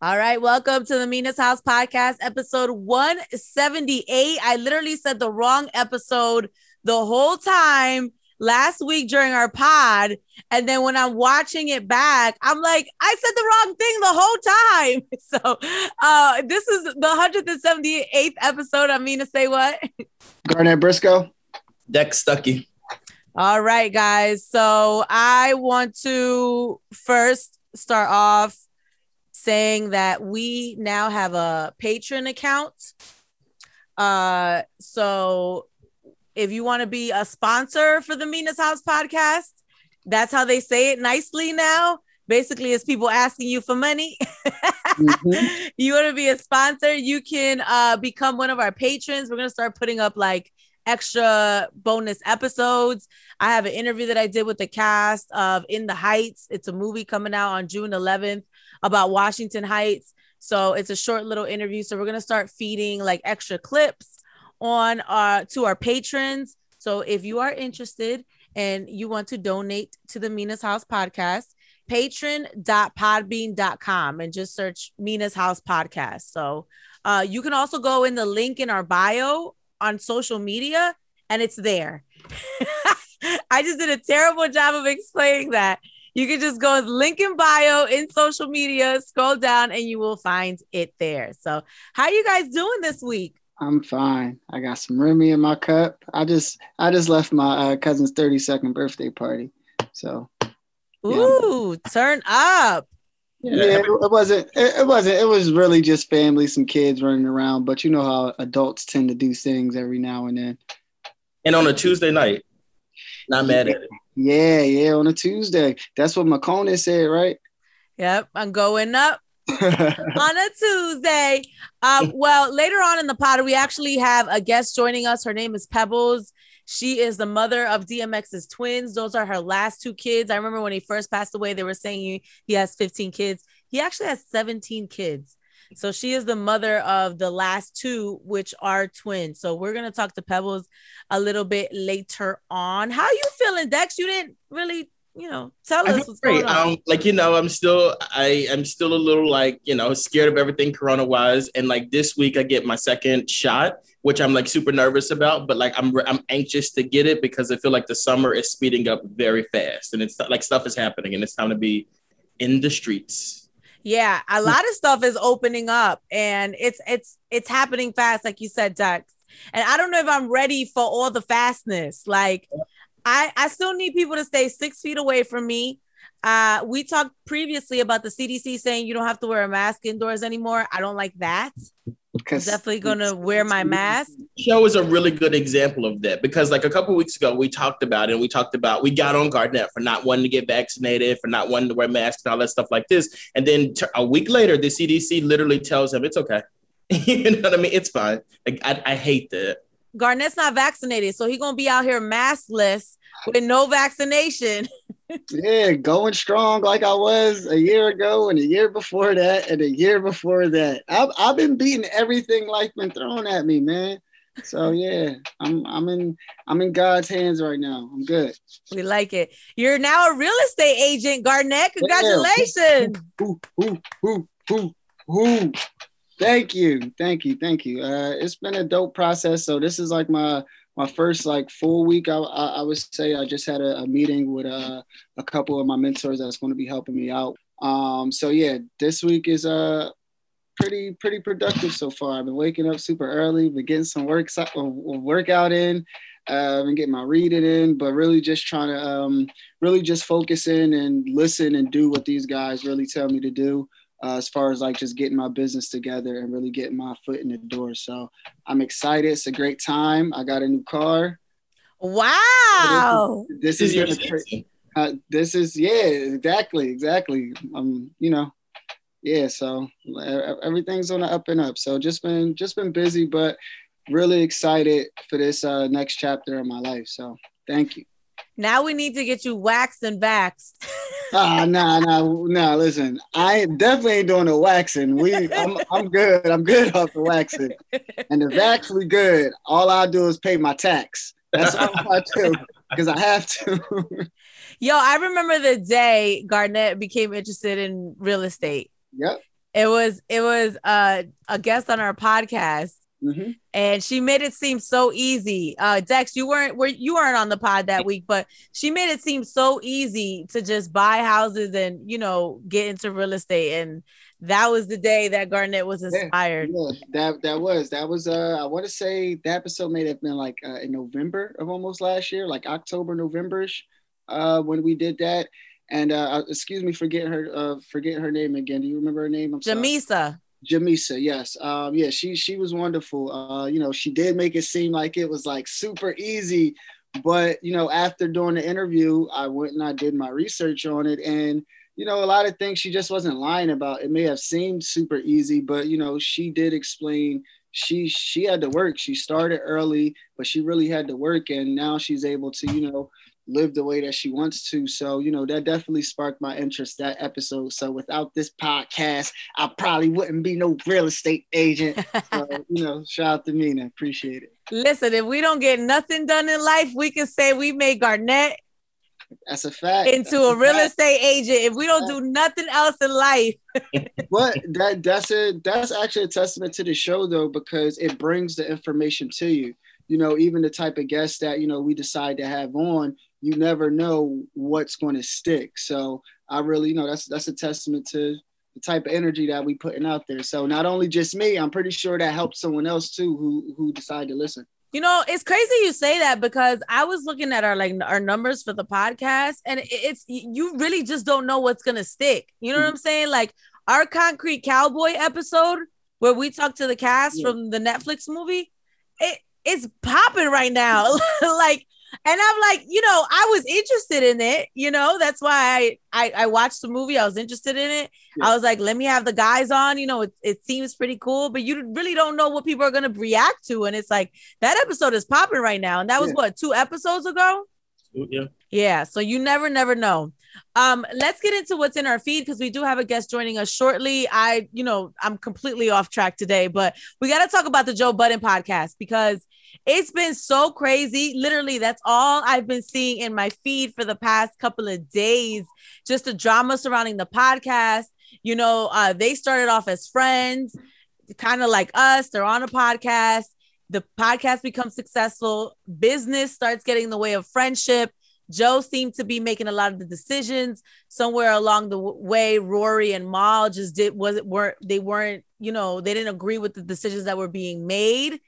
All right, welcome to the Mina's House podcast, episode 178. I literally said the wrong episode the whole time last week during our pod. And then when I'm watching it back, I'm like, I said the wrong thing the whole time. So uh this is the 178th episode. I'm Mina SayWhat? Garnett Briscoe. Dex Stuckey. All right, guys. So I want to first start off saying that we now have a Patreon account. Uh, so if you want to be a sponsor for the Mina's House podcast, that's how they say it nicely now. Basically, it's people asking you for money. mm-hmm. You want to be a sponsor, you can uh, become one of our patrons. We're going to start putting up like extra bonus episodes. I have an interview that I did with the cast of In the Heights. It's a movie coming out on June 11th about Washington Heights. So it's a short little interview. So we're gonna start feeding like extra clips on uh to our patrons. So if you are interested and you want to donate to the Mina's House podcast, patron.podbean.com and just search Mina's House podcast. So uh you can also go in the link in our bio on social media and it's there. I just did a terrible job of explaining that. You can just go link in bio in social media, scroll down, and you will find it there. So, how you guys doing this week? I'm fine. I got some Remy in my cup. I just I just left my uh, cousin's 32nd birthday party. So, ooh, turn up. Yeah, it wasn't. It, wasn't. It was really just family, some kids running around. But you know how adults tend to do things every now and then. And on a Tuesday night, not mad at it. Yeah, yeah, on a Tuesday. That's what Makonnen said, right? Yep, I'm going up on a Tuesday. Um, well, later on in the pod, we actually have a guest joining us. Her name is Pebbles. She is the mother of DMX's twins. Those are her last two kids. I remember when he first passed away, they were saying he, he has 15 kids. He actually has 17 kids. So she is the mother of the last two, which are twins. So we're gonna talk to Pebbles a little bit later on. How you feeling, Dex? You didn't really, you know, tell us what's great. going on. Um, like you know, I'm still, I am still a little like you know scared of everything Corona wise, and like this week I get my second shot, which I'm like super nervous about. But like I'm, I'm anxious to get it because I feel like the summer is speeding up very fast, and it's like stuff is happening, and it's time to be in the streets. Yeah, a lot of stuff is opening up and it's it's it's happening fast, like you said, Dex. And I don't know if I'm ready for all the fastness. Like I I still need people to stay six feet away from me. Uh, we talked previously about the CDC saying you don't have to wear a mask indoors anymore. I don't like that. I'm definitely gonna wear my mask. Show is a really good example of that because, like a couple weeks ago, we talked about it. and we talked about we got on Garnett for not wanting to get vaccinated, for not wanting to wear masks and all that stuff like this. And then t- a week later, the CDC literally tells him it's okay. you know what I mean? It's fine. Like I, I hate that. Garnett's not vaccinated, so he gonna be out here maskless with no vaccination. yeah, going strong like I was a year ago and a year before that and a year before that. I've, I've been beating everything life been thrown at me, man. So yeah, I'm I'm in I'm in God's hands right now. I'm good. We like it. You're now a real estate agent, Garnett. Congratulations. Ooh, ooh, ooh, ooh, ooh. Thank you, thank you, thank you. Uh, it's been a dope process. So this is like my my first like full week, I, I, I would say I just had a, a meeting with uh, a couple of my mentors that's going to be helping me out. Um, so yeah, this week is uh pretty pretty productive so far. I've been waking up super early, been getting some work uh, workout in, uh, and getting my reading in, but really just trying to um, really just focus in and listen and do what these guys really tell me to do uh, as far as like just getting my business together and really getting my foot in the door. So I'm excited. It's a great time. I got a new car. Wow. This is, this is, uh, this is yeah, exactly, exactly. Um, you know, yeah. So everything's on the up and up. So just been just been busy, but really excited for this uh, next chapter of my life. So thank you. Now we need to get you waxed and vaxxed. Ah, uh, nah, nah, nah. Listen, I definitely ain't doing the waxing. We, I'm, I'm good. I'm good off the waxing, and the vax we good. All I do is pay my tax. That's all I do because I have to. Yo, I remember the day Garnett became interested in real estate. Yep. It was it was uh, a guest on our podcast, Mhm. and she made it seem so easy. Uh, Dex, you weren't were you weren't on the pod that week, but she made it seem so easy to just buy houses and you know get into real estate. And that was the day that Garnett was inspired. Yeah, that that was that was uh I want to say the episode may have been like uh, in November of almost last year, like October, Novemberish, uh when we did that. And uh excuse me for getting her uh forgetting her name again. Do you remember her name? I'm sorry. Jamisa. Yes. Um, yeah, she she was wonderful. Uh, you know, she did make it seem like it was like super easy, but you know, after doing the interview, I went and I did my research on it, and you know, a lot of things she just wasn't lying about. It may have seemed super easy, but you know, she did explain she she had to work. She started early, but she really had to work, and now she's able to, you know, live the way that she wants to. So, you know, that definitely sparked my interest that episode. So without this podcast, I probably wouldn't be no real estate agent. So, you know, shout out to Mina. Appreciate it. Listen, if we don't get nothing done in life, we can say we made Garnett That's a fact. into That's a real fact. estate agent. If we don't do nothing else in life, But that that's a that's actually a testament to the show though, because it brings the information to you. You know, even the type of guests that you know we decide to have on, you never know what's going to stick. So I really, you know, that's that's a testament to the type of energy that we putting out there. So not only just me, I'm pretty sure that helps someone else too who who decide to listen. you know, it's crazy you say that because I was looking at our like our numbers for the podcast, and it's you really just don't know what's gonna stick. You know what mm-hmm. I'm saying? Like our concrete cowboy episode where we talk to the cast Yeah. from the Netflix movie, it it's popping right now. like, and I'm like, you know, I was interested in it. You know, that's why I I, I watched the movie. I was interested in it. I was like, let me have the guys on. You know, it, it seems pretty cool, but you really don't know what people are gonna react to. And it's like that episode is popping right now. And that was Yeah. what two episodes ago. Yeah. Yeah, so you never, never know. Um, let's get into what's in our feed because we do have a guest joining us shortly. I, you know, I'm completely off track today, but we got to talk about the Joe Budden podcast because it's been so crazy. Literally, that's all I've been seeing in my feed for the past couple of days. Just the drama surrounding the podcast. You know, uh, they started off as friends, kind of like us. They're on a podcast. The podcast becomes successful. Business starts getting in the way of friendship. Joe seemed to be making a lot of the decisions. Somewhere along the way, Rory and Mal just did wasn't weren't they weren't you know they didn't agree with the decisions that were being made,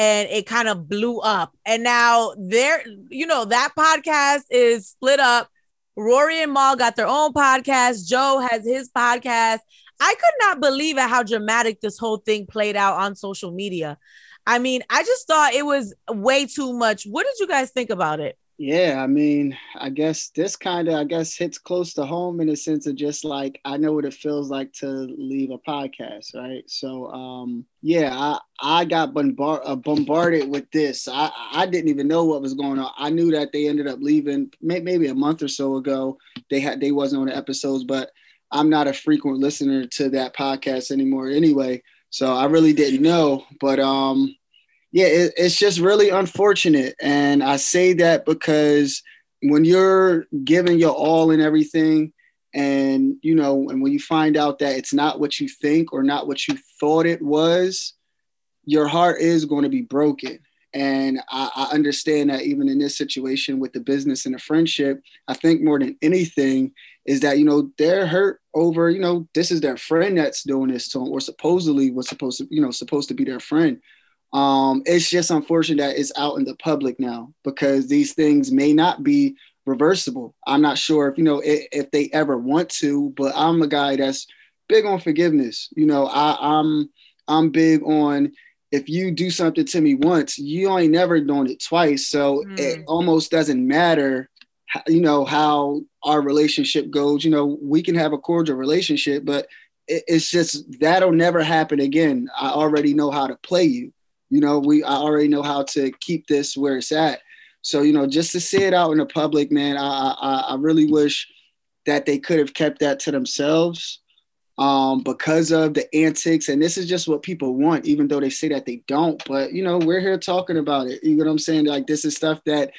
and it kind of blew up. And now they're you know that podcast is split up. Rory and Mal got their own podcast. Joe has his podcast. I could not believe at how dramatic this whole thing played out on social media. I mean, I just thought it was way too much. What did you guys think about it? Yeah, I mean, I guess this kind of, I guess, hits close to home in the sense of just like I know what it feels like to leave a podcast, right? So, um, yeah, I I got bombard, uh, bombarded with this. I I didn't even know what was going on. I knew that they ended up leaving may, maybe a month or so ago. They had they wasn't on the episodes, but I'm not a frequent listener to that podcast anymore, anyway. So I really didn't know, but um yeah, it, it's just really unfortunate. And I say that because when you're giving your all and everything, and you know, and when you find out that it's not what you think or not what you thought it was, your heart is going to be broken. And I, I understand that even in this situation with the business and the friendship, I think more than anything is that you know they're hurt over you know this is their friend that's doing this to them, or supposedly was supposed to you know supposed to be their friend um, it's just unfortunate that it's out in the public now because these things may not be reversible. I'm not sure if you know if, if they ever want to, but I'm a guy that's big on forgiveness. You know, I, I'm I'm big on if you do something to me once, you ain't never doing it twice. So Mm. it almost doesn't matter, you know, how our relationship goes. You know, we can have a cordial relationship, but it, it's just that'll never happen again. I already know how to play you you know we i already know how to keep this where it's at. So you know just to see it out in the public man i i, I really wish that they could have kept that to themselves um because of the antics. And this is just what people want even though they say that they don't. But you know we're here talking about it. You know what i'm saying? Like this is stuff that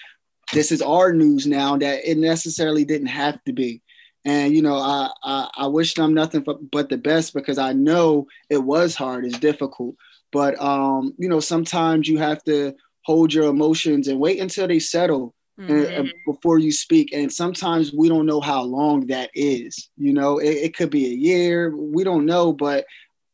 this is our news now that it necessarily didn't have to be. And you know, I, I, I wish them nothing but the best because I know it was hard, it's difficult. But um, you know, sometimes you have to hold your emotions and wait until they settle mm-hmm. before you speak. And sometimes we don't know how long that is. You know, it, it could be a year. We don't know, but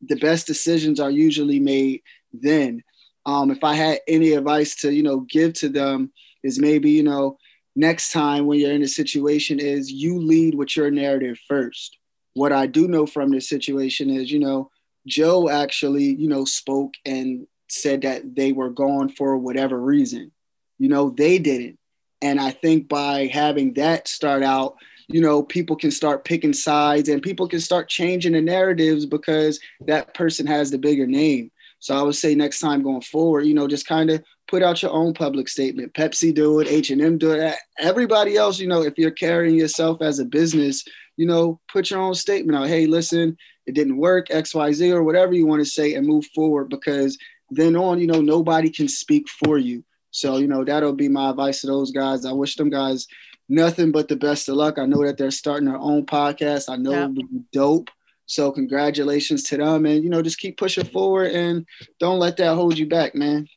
the best decisions are usually made then. Um, if I had any advice to, you know, give to them, is maybe, you know, next time when you're in a situation is you lead with your narrative first. What I do know from this situation is, you know, Joe actually, you know, spoke and said that they were gone for whatever reason. You know, they didn't. And I think by having that start out, you know, people can start picking sides and people can start changing the narratives because that person has the bigger name. So I would say next time going forward, you know, just kind of put out your own public statement. Pepsi do it, H&M do it. Everybody else, you know, if you're carrying yourself as a business, you know, put your own statement out. Hey, listen, it didn't work, XYZ or whatever you want to say and move forward because then on, you know, nobody can speak for you. So, you know, that'll be my advice to those guys. I wish them guys nothing but the best of luck. I know that they're starting their own podcast. I know yep. it'll be dope. So congratulations to them and you know just keep pushing forward and don't let that hold you back, man.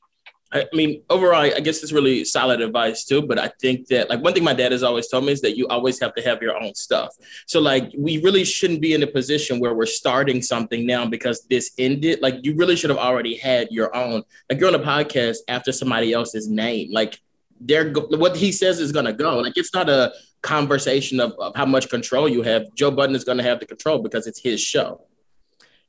I mean, overall, I guess it's really solid advice too. But I think that, like, one thing my dad has always told me is that you always have to have your own stuff. So, like, we really shouldn't be in a position where we're starting something now because this ended. Like, you really should have already had your own. Like, you're on a podcast after somebody else's name. Like, they're what he says is going to go. Like, it's not a conversation of, of how much control you have. Joe Budden is going to have the control because it's his show.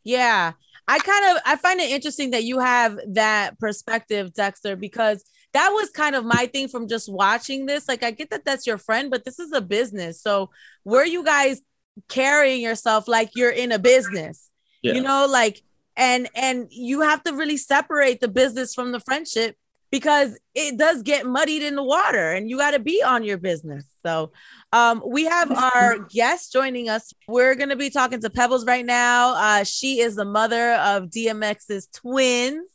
Yeah. I kind of I find it interesting that you have that perspective, Dexter, because that was kind of my thing from just watching this. Like I get that that's your friend, but this is a business. So were you guys carrying yourself like you're in a business? Yeah. You know, like and and you have to really separate the business from the friendship because it does get muddied in the water and you got to be on your business. So, um, we have our guest joining us. We're going to be talking to Pebbles right now. Uh, she is the mother of DMX's twins.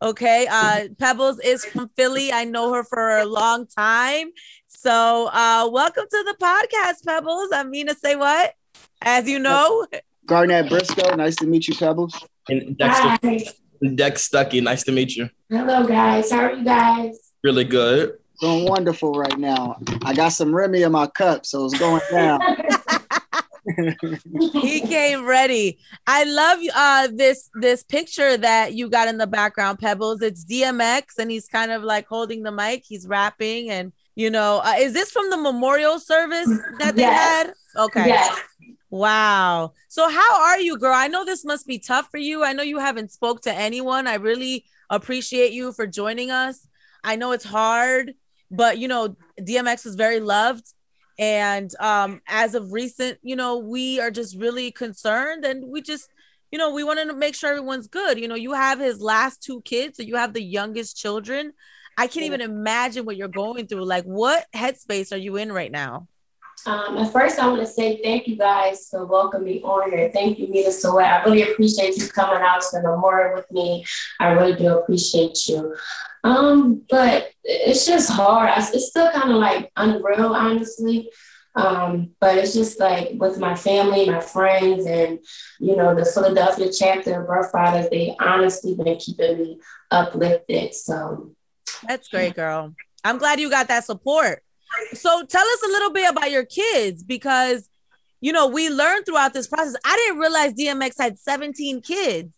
Okay. Uh, Pebbles is from Philly. I know her for a long time. So, uh, welcome to the podcast, Pebbles. I'm Mina SayWhat? As you know, Garnett Briscoe. Nice to meet you, Pebbles. And Dexter. Dex Stuckey, nice to meet you. Hello, guys. How are you guys? Really good. Doing wonderful right now. I got some Remy in my cup, so it's going down. he came ready. I love uh this this picture that you got in the background, Pebbles. It's DMX, and he's kind of like holding the mic. He's rapping, and you know, uh, is this from the memorial service that they yes. had? Okay. Yes. Wow. So how are you, girl? I know this must be tough for you. I know you haven't spoke to anyone. I really appreciate you for joining us. I know it's hard, but you know, DMX is very loved. And um, as of recent, you know, we are just really concerned and we just, you know, we want to make sure everyone's good. You know, you have his last two kids, so you have the youngest children. I can't even imagine what you're going through. Like, what headspace are you in right now? Um, at first, I want to say thank you guys for welcoming me on here. Thank you, Mina SayWhat. I really appreciate you coming out to the memorial with me. I really do appreciate you. Um, but it's just hard. It's still kind of like unreal, honestly. Um, but it's just like with my family, my friends, and you know, the Philadelphia chapter of Birth Fathers, they honestly been keeping me uplifted. So that's great, girl. I'm glad you got that support. So tell us a little bit about your kids because you know we learned throughout this process. I didn't realize DMX had 17 kids.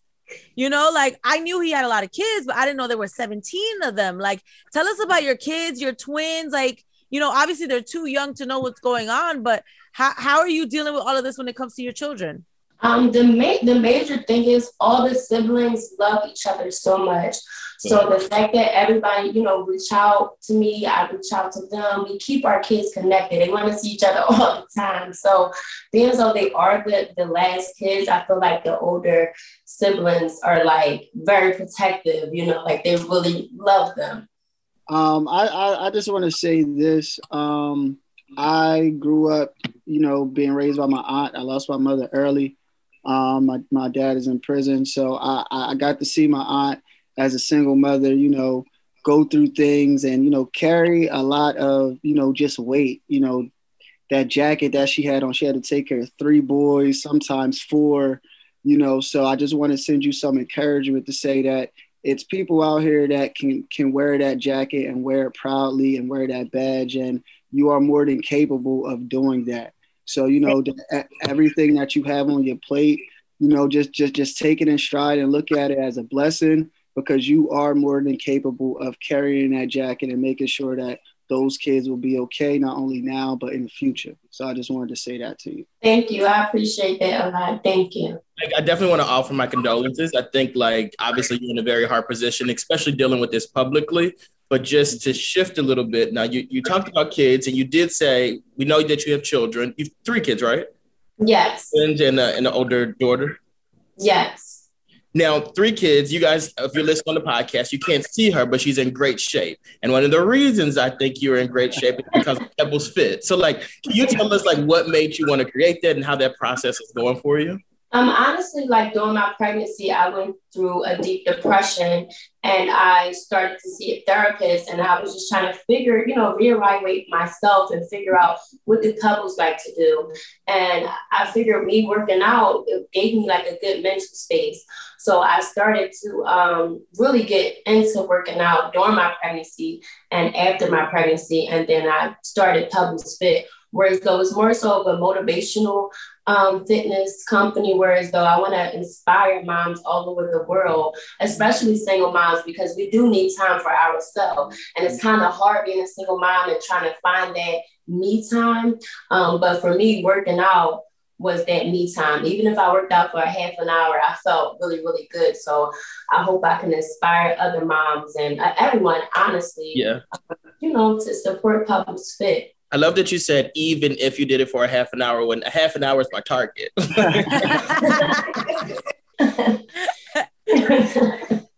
You know, like I knew he had a lot of kids, but I didn't know there were 17 of them. Like, tell us about your kids, your twins. Like, you know, obviously they're too young to know what's going on, but how, how are you dealing with all of this when it comes to your children? Um, the ma- the major thing is all the siblings love each other so much. So the fact that everybody, you know, reach out to me, I reach out to them. We keep our kids connected. They want to see each other all the time. So being as though they are the, the last kids, I feel like the older siblings are like very protective, you know, like they really love them. Um, I, I, I just want to say this. Um, I grew up, you know, being raised by my aunt. I lost my mother early. Um, my, my dad is in prison. So I, I got to see my aunt as a single mother, you know, go through things and, you know, carry a lot of, you know, just weight, you know, that jacket that she had on. She had to take care of three boys, sometimes four, you know. So I just want to send you some encouragement to say that it's people out here that can can wear that jacket and wear it proudly and wear that badge, and you are more than capable of doing that. So you know everything that you have on your plate, you know, just just just take it in stride and look at it as a blessing because you are more than capable of carrying that jacket and making sure that those kids will be okay, not only now, but in the future. So I just wanted to say that to you. Thank you. I appreciate that a lot. Thank you. I definitely want to offer my condolences. I think, like, obviously, you're in a very hard position, especially dealing with this publicly. But just to shift a little bit, now you, you talked about kids, and you did say we know that you have children. You've three kids, right? Yes. And, and, uh, and an older daughter. Yes. Now, three kids, you guys, if you're listening on the podcast, you can't see her, but she's in great shape. And one of the reasons I think you're in great shape is because Pebbles fit. So, like, can you tell us, like, what made you want to create that and how that process is going for you? Um, honestly, like during my pregnancy, I went through a deep depression and I started to see a therapist and I was just trying to figure, you know, reevaluate myself and figure out what do couples like to do. And I figured me working out, it gave me like a good mental space. So I started to um, really get into working out during my pregnancy and after my pregnancy. And then I started Pebbles Fit, where it was more so of a motivational um, fitness company, whereas though I want to inspire moms all over the world, especially single moms, because we do need time for ourselves. And it's kind of hard being a single mom and trying to find that me time. Um, but for me, working out was that me time. Even if I worked out for a half an hour, I felt really, really good. So I hope I can inspire other moms and uh, everyone, honestly, yeah, you know, to support Pebbles Fit. I love that you said even if you did it for a half an hour, when a half an hour is my target.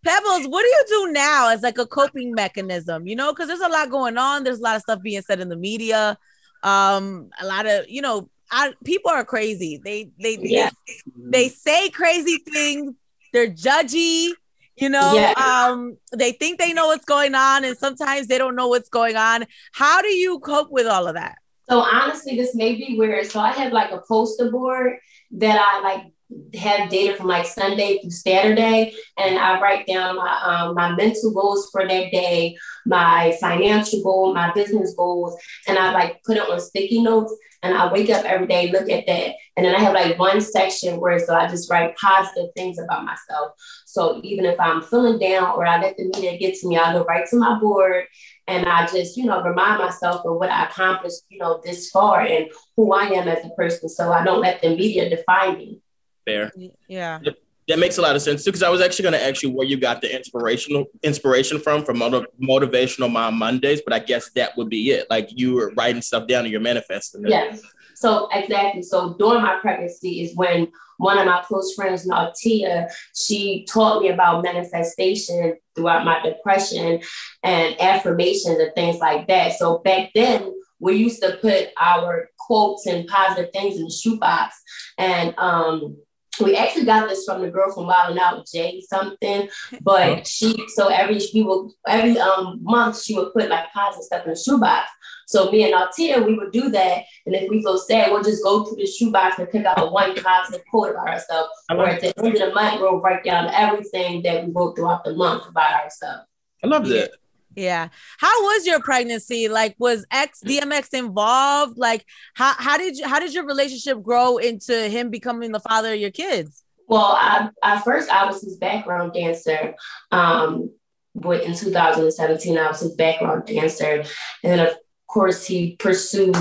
Pebbles, what do you do now as like a coping mechanism? You know, because there's a lot going on. There's a lot of stuff being said in the media. Um, a lot of you know, I, people are crazy. They they yeah. they, they say crazy things. They're judgy. You know, yeah. um, they think they know what's going on, and sometimes they don't know what's going on. How do you cope with all of that? So honestly, this may be weird. So I have like a poster board that I like have data from like Sunday through Saturday, and I write down my um, my mental goals for that day, my financial goal, my business goals, and I like put it on sticky notes. And I wake up every day, look at that, and then I have like one section where so I just write positive things about myself. So even if I'm feeling down or I let the media get to me, I go right to my board and I just, you know, remind myself of what I accomplished, you know, this far and who I am as a person. So I don't let the media define me. Fair. Yeah. That makes a lot of sense too, because I was actually going to ask you where you got the inspirational inspiration from from motiv- motivational mom Mondays, but I guess that would be it. Like you were writing stuff down and you're manifesting it. Yes. So exactly. So during my pregnancy is when one of my close friends, Nautia, she taught me about manifestation throughout my depression and affirmations and things like that. So back then, we used to put our quotes and positive things in the shoebox. And um, we actually got this from the girl from Wild Out, Jay something. But she, so every we will every um month she would put like positive stuff in the shoebox. So me and Altia, we would do that. And if we feel sad, we'll just go to the shoebox and pick out a one positive quote about ourselves. Or at the end of the month, we'll write down everything that we wrote throughout the month about ourselves. I love that. Yeah. How was your pregnancy? Like was X DMX involved? Like how how did you how did your relationship grow into him becoming the father of your kids? Well, I, I first I was his background dancer. Um but in 2017 I was his background dancer. And then of course he pursued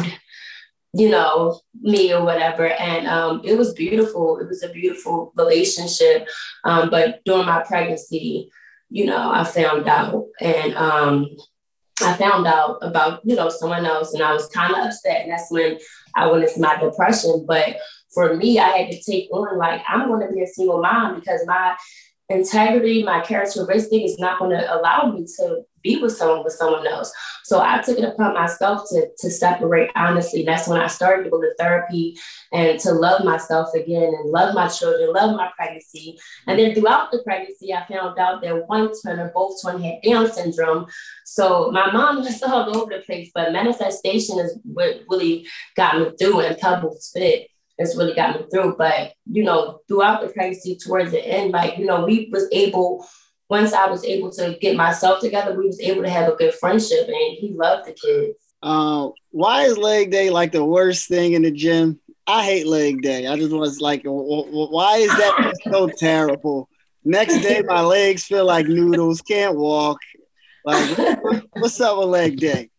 you know me or whatever and um, it was beautiful it was a beautiful relationship um, but during my pregnancy you know, I found out and um, I found out about, you know, someone else and I was kind of upset. And that's when I went into my depression. But for me, I had to take on like, I'm going to be a single mom because my integrity, my characteristic is not going to allow me to be with someone with someone else. So I took it upon myself to, to separate honestly. That's when I started to go to therapy and to love myself again and love my children, love my pregnancy. And then throughout the pregnancy, I found out that one twin or both twin had Down syndrome. So my mom was all over the place, but manifestation is what really got me through and pebbles fit it's really got me through. But you know, throughout the pregnancy, towards the end, like you know, we was able. Once I was able to get myself together, we was able to have a good friendship, and he loved the kids. Uh, why is leg day like the worst thing in the gym? I hate leg day. I just was like, why is that so terrible? Next day, my legs feel like noodles, can't walk. Like, what's up with leg day?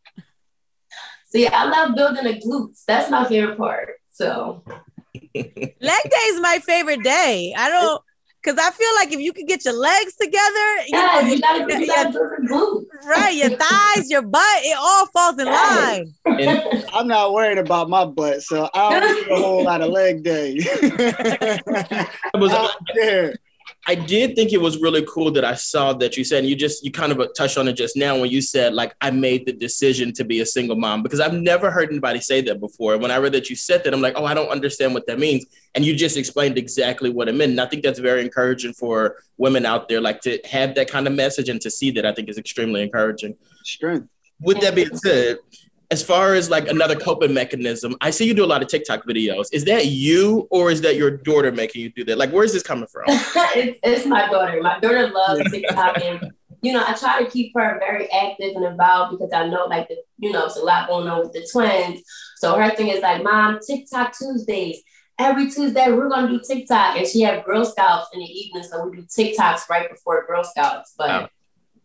See, I love building the glutes. That's my favorite part. So leg day is my favorite day. I don't because I feel like if you could get your legs together, you, yeah, know, you gotta get your, right, your thighs, your butt, it all falls in line. And I'm not worried about my butt, so I don't need a whole lot of leg day. I was out there. I did think it was really cool that I saw that you said, and you just, you kind of touched on it just now when you said, like, I made the decision to be a single mom because I've never heard anybody say that before. When I read that you said that, I'm like, oh, I don't understand what that means. And you just explained exactly what it meant. And I think that's very encouraging for women out there, like to have that kind of message and to see that, I think is extremely encouraging. Strength. With that being said, as far as like another coping mechanism, I see you do a lot of TikTok videos. Is that you or is that your daughter making you do that? Like, where's this coming from? it's, it's, my daughter. My daughter loves TikTok and you know, I try to keep her very active and involved because I know like the, you know, it's a lot going on with the twins. So her thing is like, Mom, TikTok Tuesdays. Every Tuesday we're gonna do TikTok, and she have Girl Scouts in the evening, so we do TikToks right before Girl Scouts. But oh.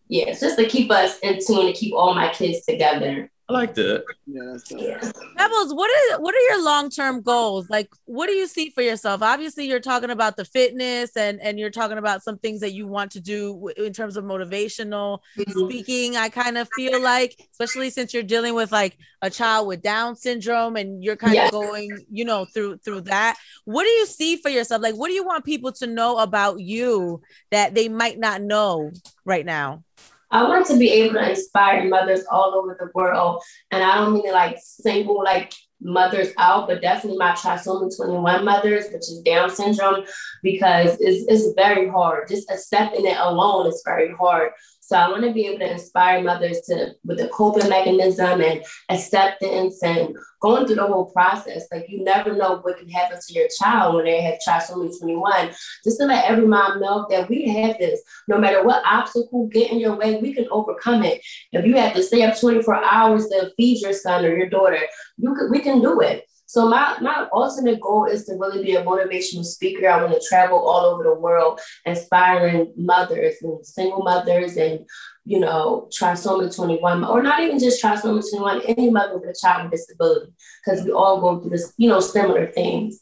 yeah, it's just to keep us in tune to keep all my kids together. I like that. Yeah, Pebbles, what are what are your long term goals? Like, what do you see for yourself? Obviously, you're talking about the fitness and and you're talking about some things that you want to do in terms of motivational mm-hmm. speaking. I kind of feel like, especially since you're dealing with like a child with Down syndrome and you're kind yes. of going, you know, through through that. What do you see for yourself? Like, what do you want people to know about you that they might not know right now? I want to be able to inspire mothers all over the world. And I don't mean to like single like mothers out, but definitely my trisomy 21 mothers, which is Down syndrome, because it's, it's very hard. Just accepting it alone is very hard. So I want to be able to inspire mothers to with the coping mechanism and acceptance and going through the whole process. Like you never know what can happen to your child when they have trisomy 21. Just to let every mom know that we have this. No matter what obstacle get in your way, we can overcome it. If you have to stay up 24 hours to feed your son or your daughter, you could we can do it. So my, my ultimate goal is to really be a motivational speaker. I want to travel all over the world, inspiring mothers and single mothers and, you know, trisomy 21, or not even just trisomy 21, any mother with a child with disability, because we all go through this, you know, similar things.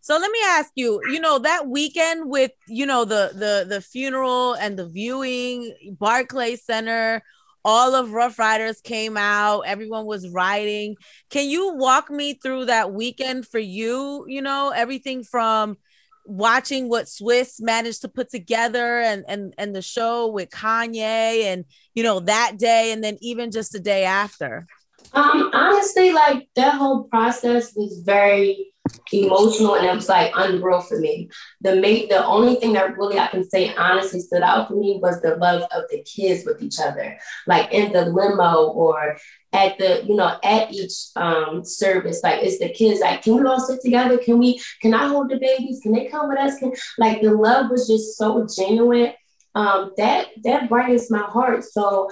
So let me ask you, you know, that weekend with, you know, the the the funeral and the viewing, Barclay Center, all of Ruff Ryders came out, everyone was riding. Can you walk me through that weekend for you? You know, everything from watching what Swizz managed to put together and and and the show with Kanye and you know that day and then even just the day after. Um honestly like that whole process was very emotional and it was like unreal for me. The mate, the only thing that really I can say honestly stood out for me was the love of the kids with each other, like in the limo or at the, you know, at each um, service. Like it's the kids like, can we all sit together? Can we, can I hold the babies? Can they come with us? Can like the love was just so genuine. Um, that that brightens my heart. So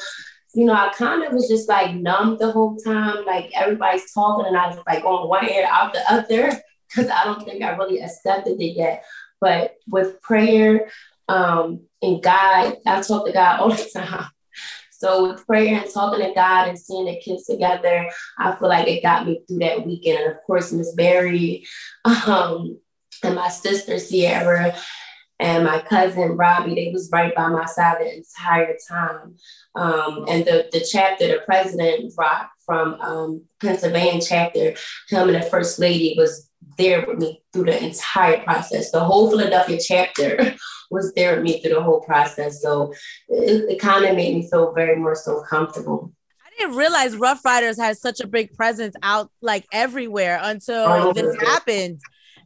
you know, I kind of was just like numb the whole time. Like everybody's talking and I was like on one ear out the other because I don't think I really accepted it yet. But with prayer um, and God, I talk to God all the time. So with prayer and talking to God and seeing the kids together, I feel like it got me through that weekend. And of course, Miss Barry um, and my sister Sierra and my cousin Robbie, they was right by my side the entire time. Um, and the, the chapter, the president, Rock from um, Pennsylvania chapter, him and the first lady was there with me through the entire process. The whole Philadelphia chapter was there with me through the whole process. So it, it kind of made me feel very more so comfortable. I didn't realize Ruff Ryders had such a big presence out like everywhere until oh, this happened.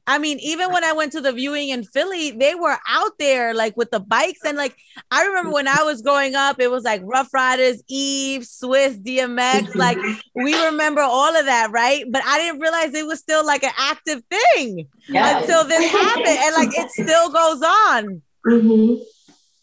I mean, even when I went to the viewing in Philly, they were out there like with the bikes. And like, I remember when I was growing up, it was like Ruff Ryders, Eve, Swizz, DMX. Like, we remember all of that, right? But I didn't realize it was still like an active thing yes. until this happened. And like, it still goes on. Mm-hmm.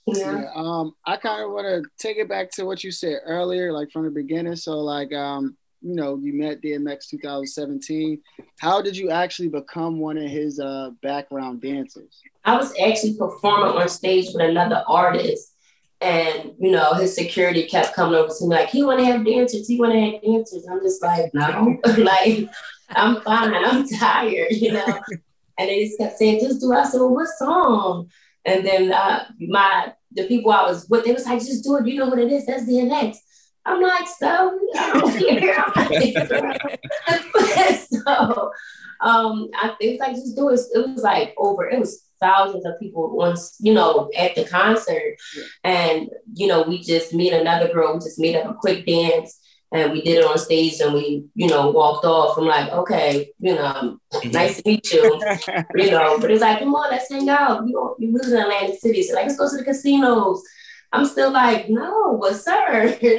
Yeah. yeah. Um, I kind of want to take it back to what you said earlier, like from the beginning. So, like, um, you know, you met DMX 2017. How did you actually become one of his uh, background dancers? I was actually performing on stage with another artist. And, you know, his security kept coming over to me like, he want to have dancers, he want to have dancers. I'm just like, no, like, I'm fine, I'm tired, you know. and they just kept saying, just do. I said, well, what song? And then uh, my the people I was with, they was like, just do it. You know what it is? That's DMX. I'm like, so. So um, I think like just do it. It was like over. It was thousands of people once, you know, at the concert, and you know, we just meet another girl. We just made up a quick dance. And we did it on stage and we, you know, walked off. I'm like, okay, you know, mm-hmm. nice to meet you. you know, but it's like, come on, let's hang out. You, you live in Atlantic City. So like, let's go to the casinos I'm still like, no, but sir. sir.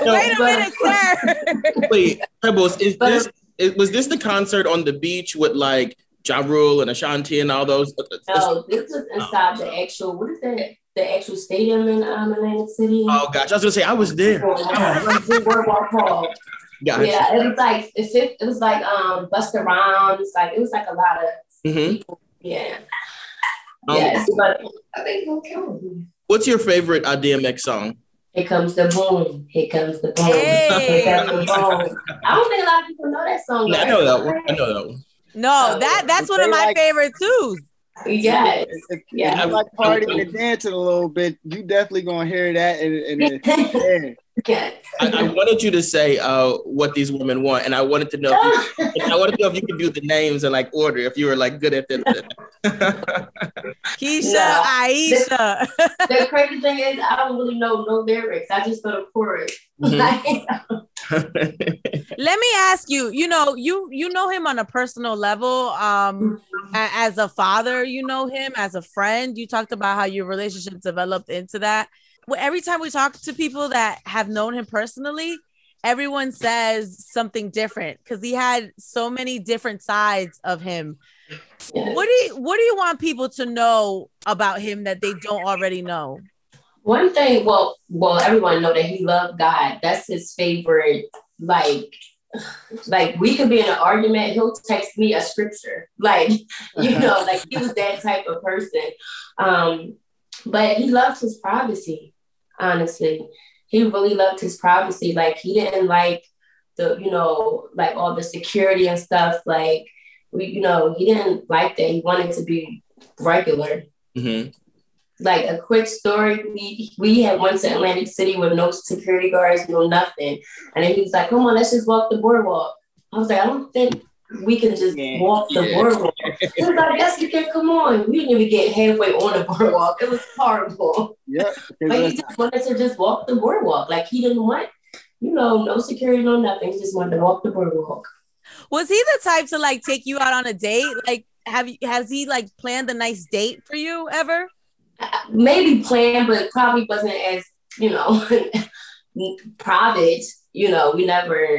Wait a minute, sir. Wait, Pebbles, is but, this is, was this the concert on the beach with like Ja Rule and Ashanti and all those? No, this was inside the actual, what is that? The actual stadium in um, Atlantic City. Oh gosh, I was gonna say I was there. Gotcha. Yeah, it was like it, it was like um Busta Rhymes, like it was like a lot of mm-hmm. people. Yeah. Um, yes, but I think he'll kill me. What's your favorite uh, DMX song? Here comes the boom. Here comes the boom. Hey. Here comes the boom. I don't think a lot of people know that song. Yeah, I know that one. I know that one. No, that that's one of my like, favorite too. Yes. If, yeah. If you like partying and dancing a little bit, you definitely gonna hear that. And, and, and yes. I, I, wanted you to say uh, what these women want, and I wanted to know. If you, I wanted to know if you could do the names in like order. If you were like good at that. Keisha, no. Aisha. The, the, crazy thing is, I don't really know no lyrics. I just know the chorus. Mm-hmm. Let me ask you. You know, you you know him on a personal level. Um, mm-hmm. as a father, you know him as a friend. You talked about how your relationship developed into that. Every time we talk to people that have known him personally, everyone says something different because he had so many different sides of him. What do you what do you want people to know about him that they don't already know? One thing, well, well, everyone know that he loved God. That's his favorite. Like, like we could be in an argument. He'll text me a scripture. Like, you know, like he was that type of person. Um, but he loved his privacy. Honestly, he really loved his privacy. Like he didn't like the, you know, like all the security and stuff. Like we, you know, he didn't like that. He wanted to be regular. Mm-hmm. Like a quick story, we we had went to Atlantic City with no security guards, no nothing, and then he was like, "Come on, let's just walk the boardwalk." I was like, "I don't think we can just yeah. walk the yeah. boardwalk. He was like, yes, you can. Come on. We didn't even get halfway on the boardwalk. It was horrible. Yeah. but he just wanted to just walk the boardwalk. Like he didn't want, you know, no security, no nothing. He just wanted to walk the boardwalk. Was he the type to like take you out on a date? Like, have you has he like planned a nice date for you ever? Uh, maybe planned, but probably wasn't as you know private. You know, we never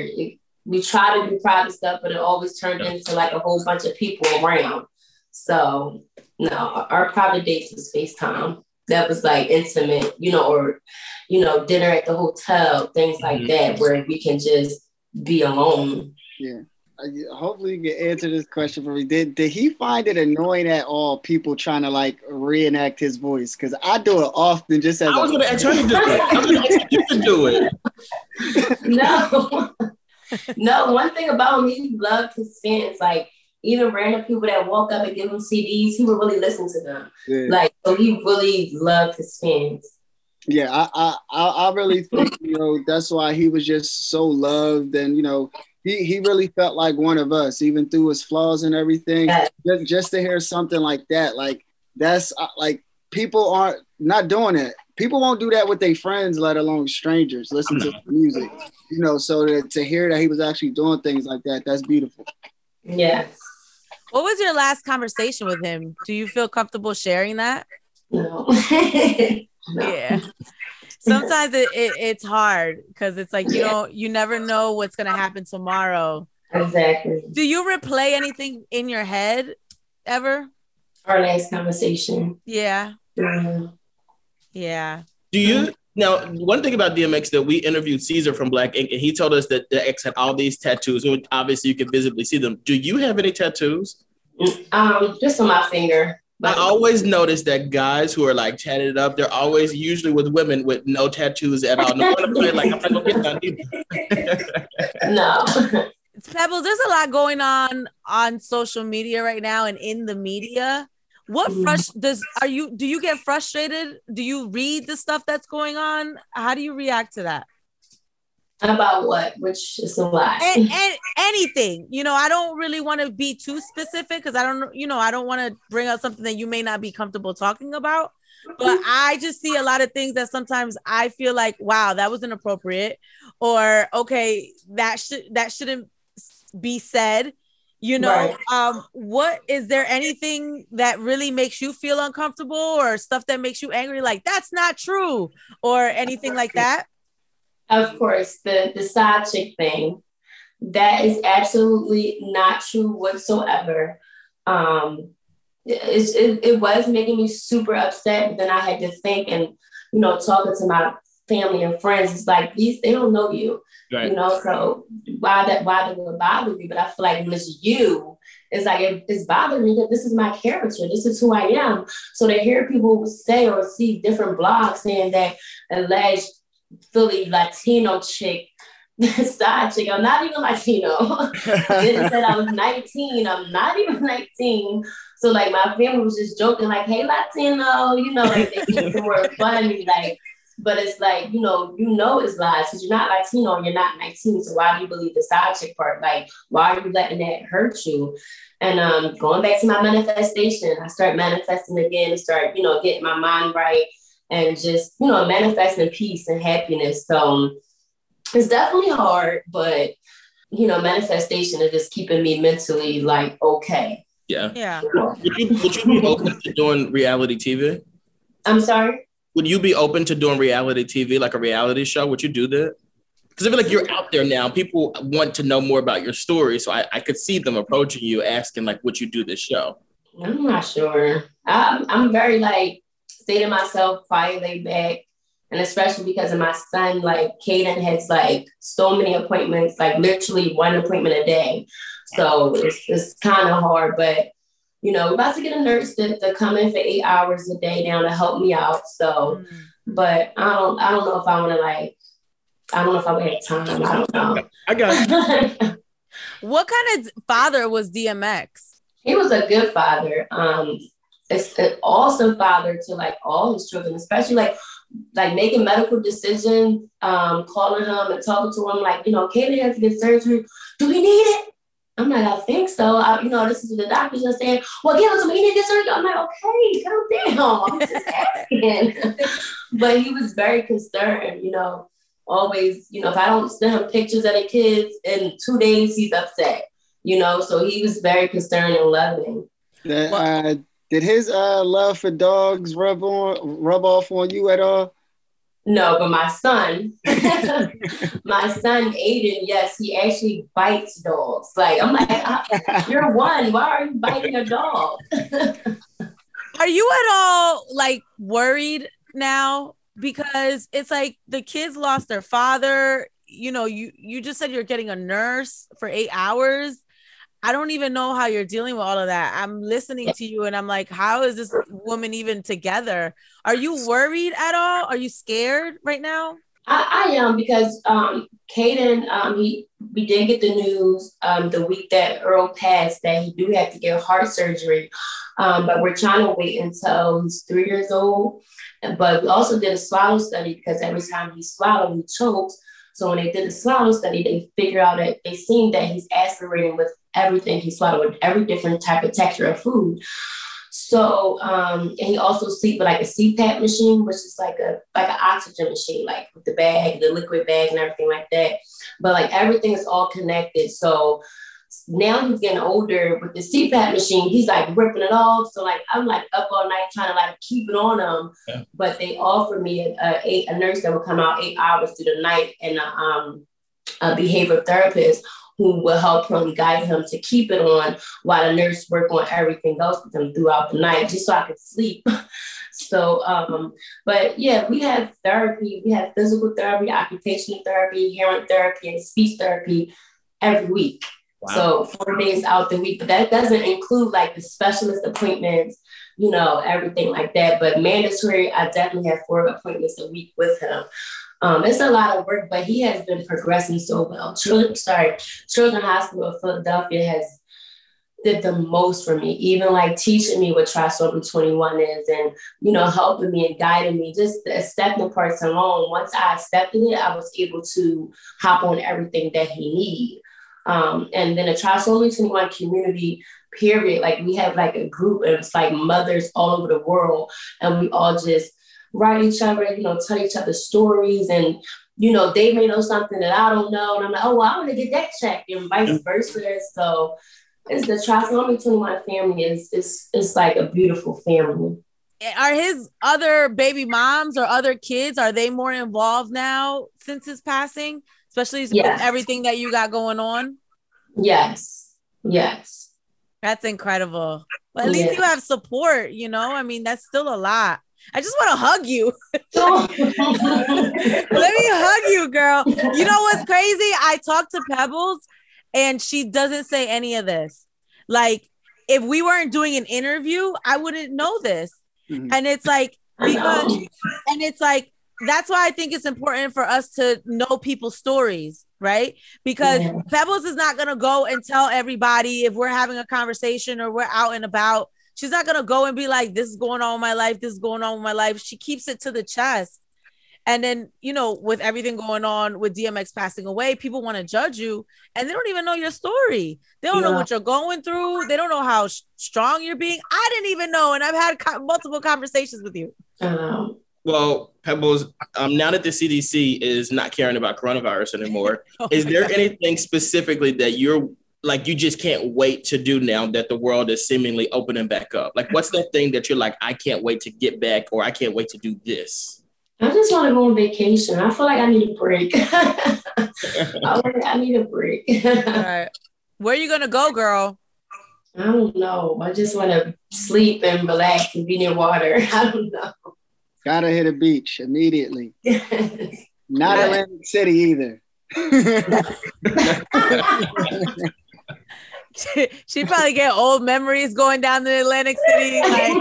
we try to do private stuff, but it always turned into like a whole bunch of people around. So no, our private dates was FaceTime. That was like intimate, you know, or you know, dinner at the hotel, things like mm-hmm. that, where we can just be alone. Yeah. Hopefully, you can answer this question for me. Did did he find it annoying at all? People trying to like reenact his voice because I do it often. Just as I was going to ask you to do it. I was going to ask you to do it. no, no, one thing about him, he loved his fans. Like even random people that walk up and give him CDs, he would really listen to them. Yeah. Like so, he really loved his fans. Yeah, I, I I really think you know that's why he was just so loved, and you know he he really felt like one of us, even through his flaws and everything. Just, just to hear something like that, like that's uh, like people aren't not doing it. People won't do that with their friends, let alone strangers. Listen to music, you know. So to, to hear that he was actually doing things like that, that's beautiful. Yes. What was your last conversation with him? Do you feel comfortable sharing that? No. No. Yeah. Sometimes it, it it's hard because it's like you yeah. don't you never know what's gonna happen tomorrow. Exactly. Do you replay anything in your head ever? Our last conversation. Yeah. Mm-hmm. Yeah. Do you now one thing about DMX that we interviewed Caesar from Black Ink and he told us that the X had all these tattoos. Obviously, you can visibly see them. Do you have any tattoos? Um, just on my finger. I always notice that guys who are like tatted up, they're always usually with women with no tattoos at all. No one like I'm not gonna get done No. Pebbles, there's a lot going on on social media right now and in the media. What mm-hmm. frust does are you do you get frustrated? Do you read the stuff that's going on? How do you react to that? About what? Which is a lot. And, and anything. You know, I don't really want to be too specific because I don't, you know, I don't want to bring up something that you may not be comfortable talking about. But I just see a lot of things that sometimes I feel like, wow, that was inappropriate, or okay, that should that shouldn't be said. You know, right. um, what is there anything that really makes you feel uncomfortable or stuff that makes you angry? Like that's not true, or anything like that? of course, the the side chick thing, that is absolutely not true whatsoever. Um, it, it, it was making me super upset, but then I had to think and you know talking to my family and friends. It's like these they don't know you, right. you know. So why that why they would bother me? But I feel like when it's you, it's like it, it's bothering me that this is my character. This is who I am. So to hear people say or see different blogs saying that alleged fully Latino chick, side chick. I'm not even Latino. then said I was 19. I'm not even 19. So like my family was just joking, like, hey Latino, you know, like they the word funny, like, but it's like, you know, you know it's lies because you're not Latino and you're not 19. So why do you believe the side chick part? Like, why are you letting that hurt you? And um, going back to my manifestation, I start manifesting again, start, you know, getting my mind right and just, you know, manifesting peace and happiness. So um, it's definitely hard, but, you know, manifestation is just keeping me mentally like, okay. Yeah. Yeah. Would you, would you be open to doing reality TV? I'm sorry? Would you be open to doing reality TV, like a reality show? Would you do that? Because I feel like you're out there now. People want to know more about your story. So I, I could see them approaching you asking, like, would you do this show? I'm not sure. I'm, I'm very like to myself, quiet, laid back. And especially because of my son, like Caden has like so many appointments, like literally one appointment a day. So it's, it's kind of hard, but you know, we're about to get a nurse to, to come in for eight hours a day now to help me out. So, mm. but I don't, I don't know if I want to like, I don't know if I would have time. I don't know. I got what kind of father was DMX? He was a good father. Um, it's an awesome father to like all his children, especially like like making medical decisions, um, calling him and talking to him, like, you know, Katie has to get surgery. Do we need it? I'm like, I think so. I, you know, this is what the doctors are saying, well, give us some, you need to get surgery. I'm like, okay, calm down. I'm just asking. but he was very concerned, you know, always, you know, if I don't send him pictures of the kids in two days, he's upset, you know, so he was very concerned and loving. Uh, did his uh, love for dogs rub on rub off on you at all? No, but my son, my son Aiden, yes, he actually bites dogs. Like I'm like, ah, you're one. Why are you biting a dog? are you at all like worried now? Because it's like the kids lost their father. You know, you you just said you're getting a nurse for eight hours. I don't even know how you're dealing with all of that. I'm listening to you and I'm like, how is this woman even together? Are you worried at all? Are you scared right now? I, I am because um, Caden, um, he we did get the news um, the week that Earl passed that he do have to get heart surgery, um, but we're trying to wait until he's three years old. But we also did a swallow study because every time he swallowed, he chokes. So when they did the swallow study, they figured out that they seen that he's aspirating with everything he swallowed, with every different type of texture of food. So um, and he also sleep with like a CPAP machine, which is like a like an oxygen machine, like with the bag, the liquid bag, and everything like that. But like everything is all connected. So now he's getting older with the CPAP machine. He's like ripping it off. So like I'm like up all night trying to like keep it on him. Yeah. But they offered me a, a, a nurse that would come out eight hours through the night and a, um, a behavioral therapist who will help him guide him to keep it on while the nurse work on everything else with him throughout the night, just so I could sleep. so, um, but yeah, we have therapy. We have physical therapy, occupational therapy, hearing therapy, and speech therapy every week. Wow. So four days out the week, but that doesn't include like the specialist appointments, you know, everything like that. But mandatory, I definitely have four appointments a week with him. Um, it's a lot of work, but he has been progressing so well. Children, sorry, Children's Hospital of Philadelphia has did the most for me, even like teaching me what trisomy 21 is and, you know, helping me and guiding me, just the accepting parts alone. Once I accepted it, I was able to hop on everything that he need. Um, and then the trisomy 21 community, period, like we have like a group and it's like mothers all over the world and we all just write each other, you know, tell each other stories and you know, they may know something that I don't know. And I'm like, oh, well, I want to get that checked and vice versa. So it's the Trisomy 21 family is, is, is like a beautiful family. Are his other baby moms or other kids, are they more involved now since his passing? Especially yes. everything that you got going on? Yes. Yes. That's incredible. But at least you have support, you know? I mean, that's still a lot. I just want to hug you. Let me hug you, girl. You know what's crazy? I talked to Pebbles and she doesn't say any of this. Like, if we weren't doing an interview, I wouldn't know this. Mm-hmm. And it's like, because, and it's like, that's why I think it's important for us to know people's stories, right? Because yeah. Pebbles is not going to go and tell everybody if we're having a conversation or we're out and about She's not gonna go and be like, "This is going on in my life. This is going on in my life." She keeps it to the chest. And then, you know, with everything going on with DMX passing away, people want to judge you and they don't even know your story. They don't yeah. know what you're going through. They don't know how strong you're being. I didn't even know. And I've had co- multiple conversations with you. Um, well, Pebbles, um, now that the CDC is not caring about coronavirus anymore, oh is there God. anything specifically that you're like you just can't wait to do now that the world is seemingly opening back up? Like, what's that thing that you're like, I can't wait to get back, or I can't wait to do this? I just want to go on vacation. I feel like I need a break. I, need a break. All right. Where are you gonna go, girl? I don't know. I just want to sleep and relax and be near water. I don't know. Gotta hit a beach immediately. Not Atlantic City either. she, probably get old memories going down to Atlantic City. Like,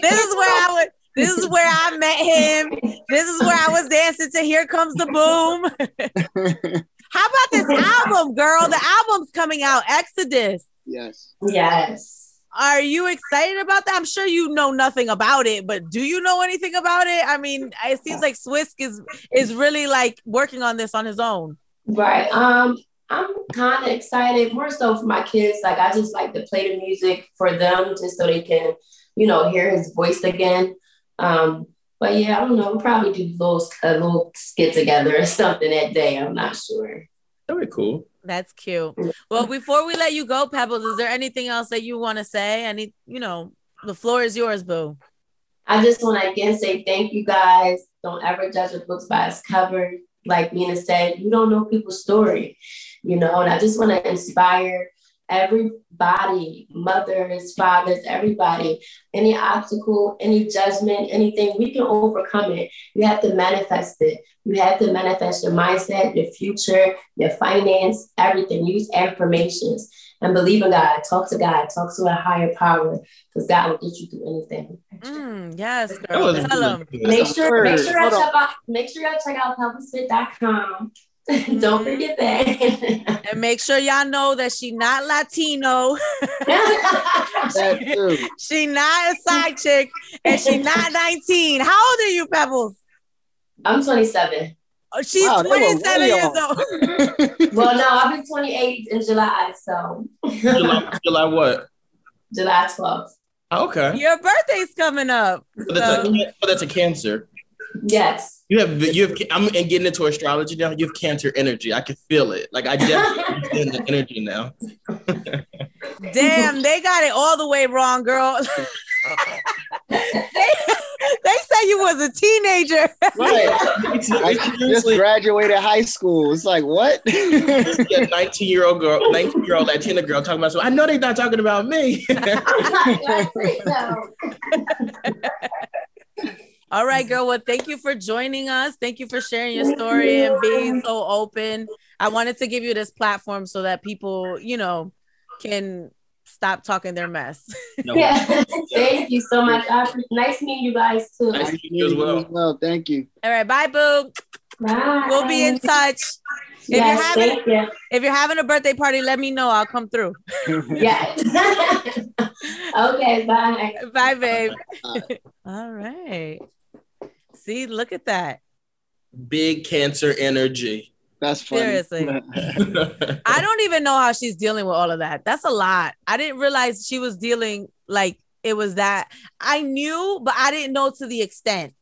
this is where I would. This is where I met him. This is where I was dancing to "Here Comes the Boom." How about this album, girl? The album's coming out, Exodus. Yes. Yes. Are you excited about that? I'm sure you know nothing about it, but do you know anything about it? I mean, it seems like Swizz is is really like working on this on his own. Right. Um, I'm kind of excited, more so for my kids. Like I just like to play the music for them, just so they can, you know, hear his voice again. Um, but yeah, I don't know. We'll probably do little a little skit together or something that day. I'm not sure. That'd be cool. That's cute. Well, before we let you go, Pebbles, is there anything else that you want to say? Any, you know, the floor is yours, boo. I just want to again say thank you guys. Don't ever judge a book by its cover. Like Mina said, you don't know people's story you know, and I just want to inspire everybody, mothers, fathers, everybody, any obstacle, any judgment, anything, we can overcome it. You have to manifest it. You have to manifest your mindset, your future, your finance, everything. Use affirmations and believe in God. Talk to God. Talk to a higher power because God will get you through anything. Mm, yes, That girl. Tell them. Make sure, make sure y'all check out, make sure y'all check out pelvisfit.com. Don't mm-hmm. forget that. And make sure y'all know that she not Latino. That too. she not a side chick, and she not 19. How old are you, Pebbles? I'm 27. Oh, she's Wow, 27 way years old. Well, no, I'll be 28 in July, so July, July what? July 12th. Okay. Your birthday's coming up. But that's, a, but that's a cancer. Yes. You have you have I'm getting into astrology now. You have cancer energy. I can feel it. Like I definitely understand the energy now. damn, they got it all the way wrong, girl. they, they say you was a teenager. Right. I just graduated high school. It's like what? a 19 year old girl, 19 year old Latina girl talking about. So I know they're not talking about me. No. All right, girl. Well, thank you for joining us. Thank you for sharing your story and being so open. I wanted to give you this platform so that people, you know, can stop talking their mess. No, Yeah. Thank you so much. Nice meeting you guys too. Nice to you as well. well, thank you. All right, bye, boo. Bye. We'll be in touch. If you're having thank you. if you're having a birthday party, let me know. I'll come through. Yes. okay, bye. Bye, babe. All right. See, look at that. Big cancer energy. That's funny. Seriously. I don't even know how she's dealing with all of that. That's a lot. I didn't realize she was dealing like it was that. I knew, but I didn't know to the extent,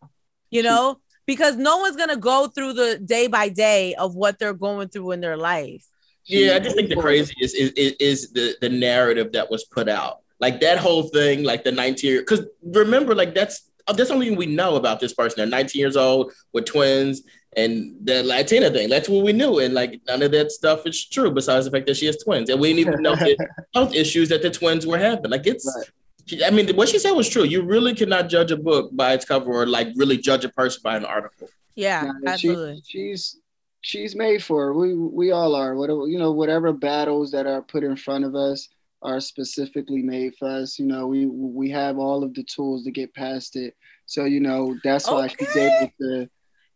you know, because no one's going to go through the day by day of what they're going through in their life. Yeah, I just think the craziest is, is, is the, the narrative that was put out. Like that whole thing, like the 19 year, because remember, like that's Uh, that's the only thing we know about this person. They're 19 years old with twins and the Latina thing. That's what we knew. And like none of that stuff is true besides the fact that she has twins. And we didn't even know the health issues that the twins were having. Like it's Right. I mean, what she said was true. You really cannot judge a book by its cover or like really judge a person by an article. Yeah, Nah, she- absolutely. she's she's made for it. We we all are. Whatever you know, whatever battles that are put in front of us are specifically made for us. You know, we we have all of the tools to get past it. So you know, that's why she's able to.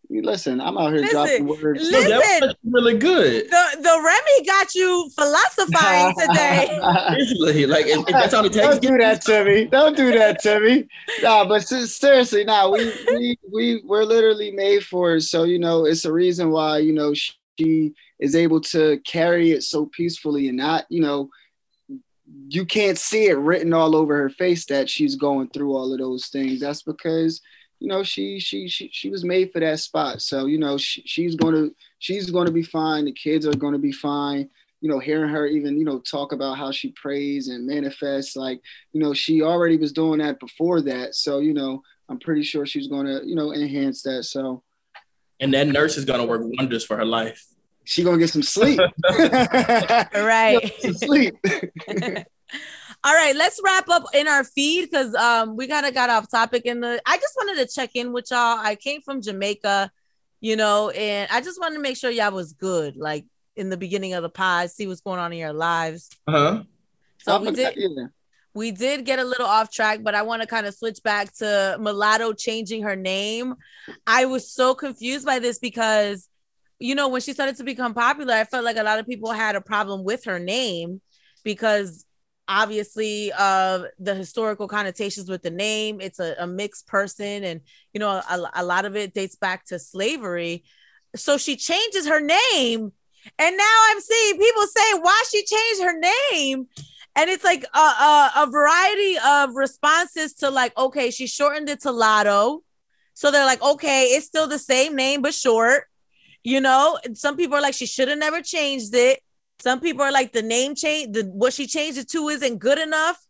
You Listen, I'm out here Listen, dropping words. li- So that Listen. was really good. The the Remy got you philosophizing today. Seriously, like if, if that's all it takes. Don't do that to me. Don't do that to me. Nah, but se- seriously, nah, we we we we're literally made for it. So you know, it's a reason why you know she is able to carry it so peacefully and not you know you can't see it written all over her face that she's going through all of those things. That's because you know she she she she was made for that spot. So you know she, she's to she's to be fine. The kids are to be fine you know, hearing her even, you know, talk about how she prays and manifests, like, you know, she already was doing that before that. So, you know, I'm pretty sure she's to, you know, enhance that. So And that nurse is gonna work wonders for her life. She going to get some sleep. right. some sleep. All right, let's wrap up in our feed because um we kind of got off topic in the I just wanted to check in with y'all. I came from Jamaica, you know, and I just wanted to make sure y'all was good, like in the beginning of the pod, see what's going on in your lives. Uh-huh. So we did yeah. we did get a little off track, but I want to kind of switch back to Mulatto changing her name. I was so confused by this because, you know, when she started to become popular, I felt like a lot of people had a problem with her name because obviously of the historical connotations with the name. It's a, a mixed person, and you know, a, a lot of it dates back to slavery. So she changes her name, and now I'm seeing people say why she changed her name and it's like a, a, a variety of responses to like okay she shortened it to Latto so they're like okay it's still the same name but short you know and some people are like she should have never changed it some people are like the name change the what she changed it to isn't good enough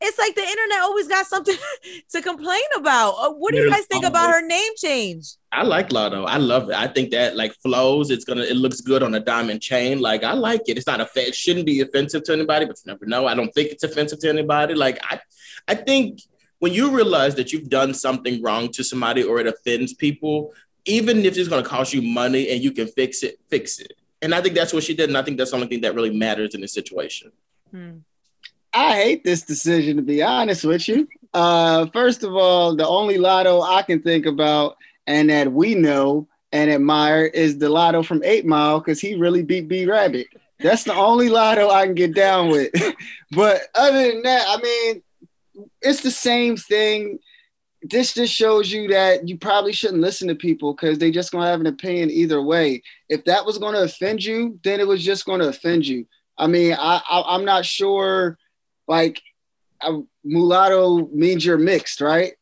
it's like the internet always got something to complain about Uh, what do you guys think about her name change I like Latto. I love it. I think that like flows. It's gonna. It looks good on a diamond chain. Like I like it. It's not a. It shouldn't be offensive to anybody, but you never know. I don't think it's offensive to anybody. Like I, I think when you realize that you've done something wrong to somebody or it offends people, even if it's gonna cost you money and you can fix it, fix it. And I think that's what she did. And I think that's the only thing that really matters in this situation. Hmm. I hate this decision, to be honest with you. Uh, first of all, the only Latto I can think about and that we know and admire is the Latto from Eight Mile because he really beat B Rabbit. That's the only Latto I can get down with. but other than that, I mean, it's the same thing. This just shows you that you probably shouldn't listen to people because they just gonna have an opinion either way. If that was gonna offend you, then it was just gonna offend you. I mean, I, I am not sure. Like, a mulatto means you're mixed, right?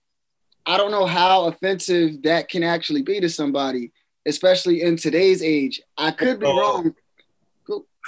I don't know how offensive that can actually be to somebody, especially in today's age. I could be oh. wrong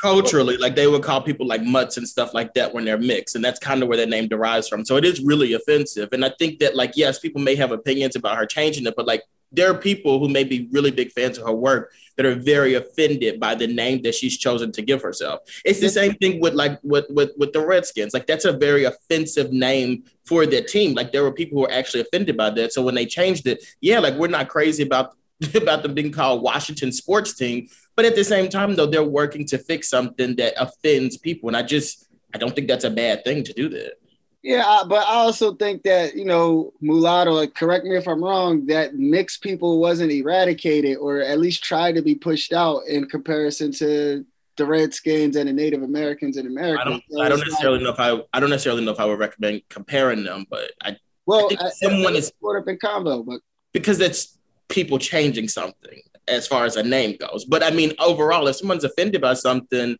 culturally, like they would call people like mutts and stuff like that when they're mixed. And that's kind of where that name derives from. So it is really offensive. And I think that, like, yes, people may have opinions about her changing it, but like there are people who may be really big fans of her work that are very offended by the name that she's chosen to give herself. It's the same thing with like with with, with the Redskins. Like that's a very offensive name for their team. Like there were people who were actually offended by that. So when they changed it, yeah, like we're not crazy about about them being called Washington sports team. But at the same time, though, they're working to fix something that offends people. And I just, I don't think that's a bad thing to do that. Yeah, but I also think that, you know, mulatto, correct me if I'm wrong, that mixed people wasn't eradicated or at least tried to be pushed out in comparison to the Redskins and the Native Americans in America. I don't, so I don't necessarily like, know if I, I don't necessarily know if I would recommend comparing them, but I, well, I think someone is caught up in combo, but because that's people changing something as far as a name goes. But I mean, overall, if someone's offended by something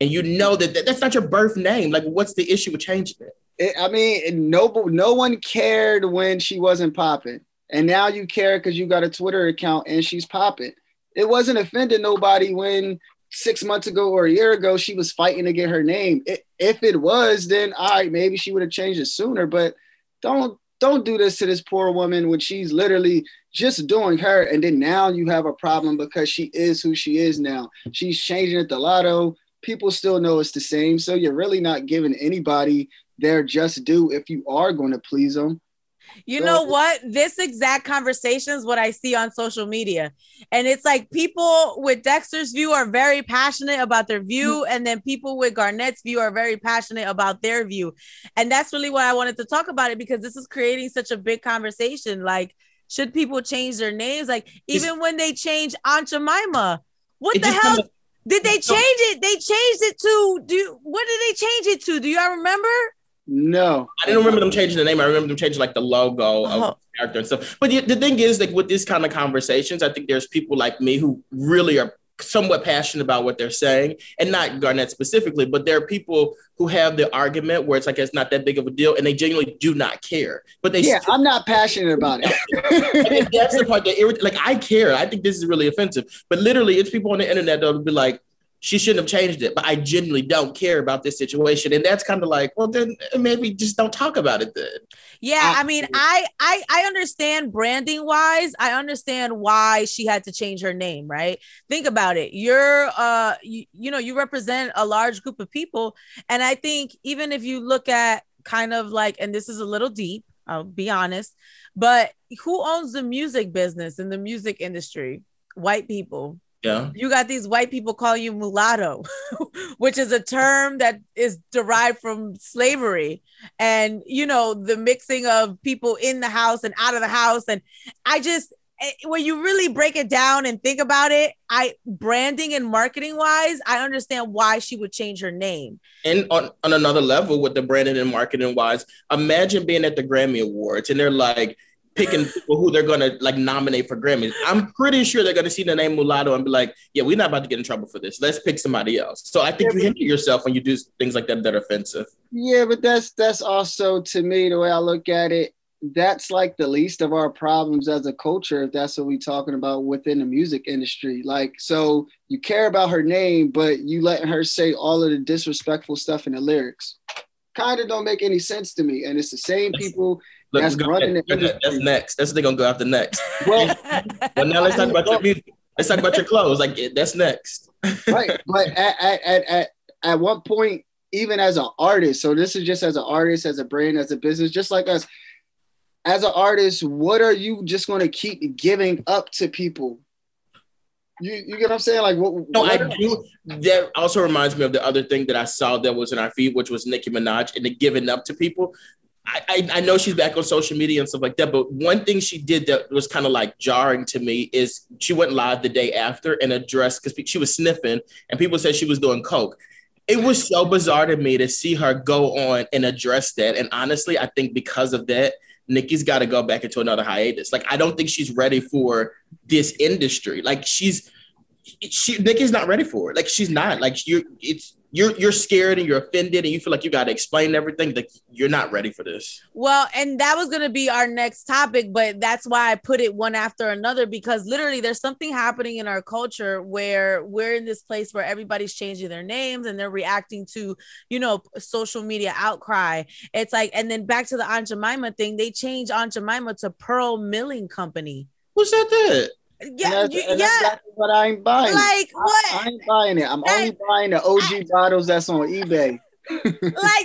and you know that, that that's not your birth name, like what's the issue with changing it? it I mean, no, no one cared when she wasn't popping. And now you care because you got a Twitter account and she's popping. It wasn't offending nobody when six months ago or a year ago she was fighting to get her name. It, if it was, then all right, maybe she would have changed it sooner. But don't don't do this to this poor woman when she's literally just doing her. And then now you have a problem because she is who she is now. She's changing it the Latto. People still know it's the same. So you're really not giving anybody their just due if you are going to please them. You so, know what? This exact conversation is what I see on social media. And it's like people with Dexter's view are very passionate about their view, mm-hmm. and then people with Garnett's view are very passionate about their view. And that's really why I wanted to talk about it because this is creating such a big conversation. Like, should people change their names? Like, even when they change Aunt Jemima, what the hell? Kind of, did they change it? They changed it to do what did they change it to? Do y'all remember? No, I didn't remember them changing the name. I remember them changing like the logo uh-huh. the character and stuff. But the, the thing is, like with these kind of conversations, I think there's people like me who really are somewhat passionate about what they're saying, and not Garnett specifically, but there are people who have the argument where it's like it's not that big of a deal, and they genuinely do not care. But they, yeah, still- I'm not passionate about it. that's the part that irrit- like I care. I think this is really offensive, but literally, it's people on the internet that'll be like, she shouldn't have changed it, but I genuinely don't care about this situation. And that's kind of like, well, then maybe just don't talk about it then. Yeah, I mean, I I I understand branding wise. I understand why she had to change her name, right? Think about it. You're uh you, you know, you represent a large group of people. And I think even if you look at kind of like, and this is a little deep, I'll be honest, but who owns the music business in the music industry? White people yeah. You got these white people calling you mulatto, which is a term that is derived from slavery and, you know, the mixing of people in the house and out of the house. And I just, eh, when you really break it down and think about it, I branding and marketing wise, I understand why she would change her name. And on, on another level, with the branding and marketing wise, imagine being at the Grammy Awards and they're like, picking who they're gonna like nominate for Grammys. I'm pretty sure they're gonna see the name Mulatto and be like, "Yeah, we're not about to get in trouble for this. Let's pick somebody else." So I think yeah, you hinder yourself when you do things like that that are offensive. Yeah, but that's that's also to me the way I look at it. That's like the least of our problems as a culture, if that's what we're talking about within the music industry. Like, so you care about her name, but you letting her say all of the disrespectful stuff in the lyrics. Kind of don't make any sense to me. And it's the same people Look, that's running the That's next. That's what they're gonna go after next. Well, well now let's talk about your music. Let's talk about your clothes. Like that's next. right, but at, at at at what point, even as an artist, so this is just as an artist, as a brand, as a business, just like us. As an artist, what are you just going to keep giving up to people? You, you get what I'm saying? Like, what? No, what I do. That also reminds me of the other thing that I saw that was in our feed, which was Nicki Minaj and the giving up to people I, I know she's back on social media and stuff like that, but one thing she did that was kind of like jarring to me is she went live the day after and addressed because she was sniffing and people said she was doing coke. It was so bizarre to me to see her go on and address that. And honestly, I think because of that, Nikki's got to go back into another hiatus. Like I don't think she's ready for this industry. Like she's she Nicki's not ready for it. Like she's not. Like you it's you're you're scared and you're offended and you feel like you got to explain everything like you're not ready for this. Well and that was going to be our next topic but that's why i put it one after another because literally there's something happening in our culture where we're in this place where everybody's changing their names and they're reacting to you know social media outcry. It's like and then back to the aunt jemima thing they changed aunt jemima to pearl milling company. Who's that that yeah, that's, you, yeah. Exactly what I ain't buying. Like what? I, I ain't buying it. I'm that, only buying the OG I, bottles that's on eBay. like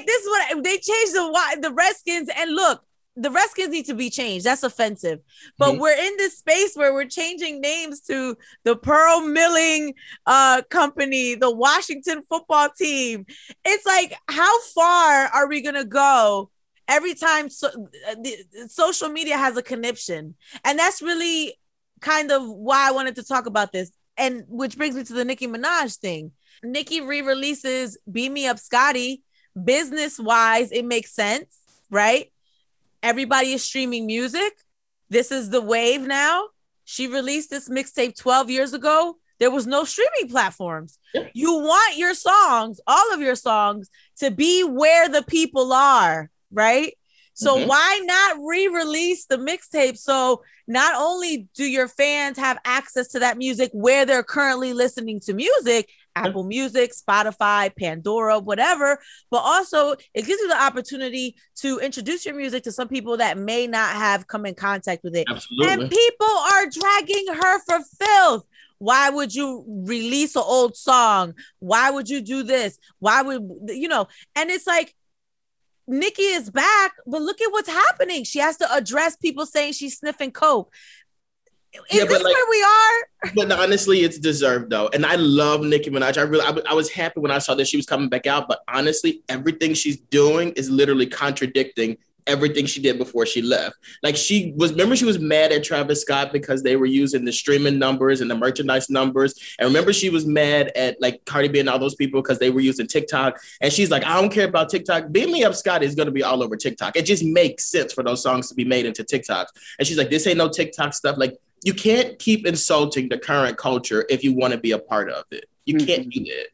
this is what they changed the the Redskins and look, the Redskins need to be changed. That's offensive. But mm-hmm. we're in this space where we're changing names to the Pearl Milling uh, Company, the Washington football team. It's like, how far are we gonna go? Every time so, uh, the, social media has a conniption, and that's really kind of why I wanted to talk about this. And which brings me to the Nicki Minaj thing. Nicki re-releases Beam Me Up Scotty. Business wise, it makes sense, right? Everybody is streaming music. This is the wave now. She released this mixtape 12 years ago. There was no streaming platforms. You want your songs, all of your songs, to be where the people are, right? So mm-hmm. why not re-release the mixtape so not only do your fans have access to that music where they're currently listening to music, Apple Music, Spotify, Pandora, whatever, but also it gives you the opportunity to introduce your music to some people that may not have come in contact with it. Absolutely. And people are dragging her for filth. Why would you release an old song? Why would you do this? Why would you know? And it's like Nicki is back, but look at what's happening. She has to address people saying she's sniffing coke. Is yeah, this like, where we are? But honestly, it's deserved though, and I love Nicki Minaj. I really, I, I was happy when I saw that she was coming back out. But honestly, everything she's doing is literally contradicting everything she did before she left. Like she was, remember, she was mad at Travis Scott because they were using the streaming numbers and the merchandise numbers. And remember, she was mad at like Cardi B and all those people because they were using TikTok. And she's like, I don't care about TikTok. Beam Me Up Scott is going to be all over TikTok. It just makes sense for those songs to be made into TikToks. And she's like, this ain't no TikTok stuff. Like, you can't keep insulting the current culture if you want to be a part of it. You can't mm-hmm. do that.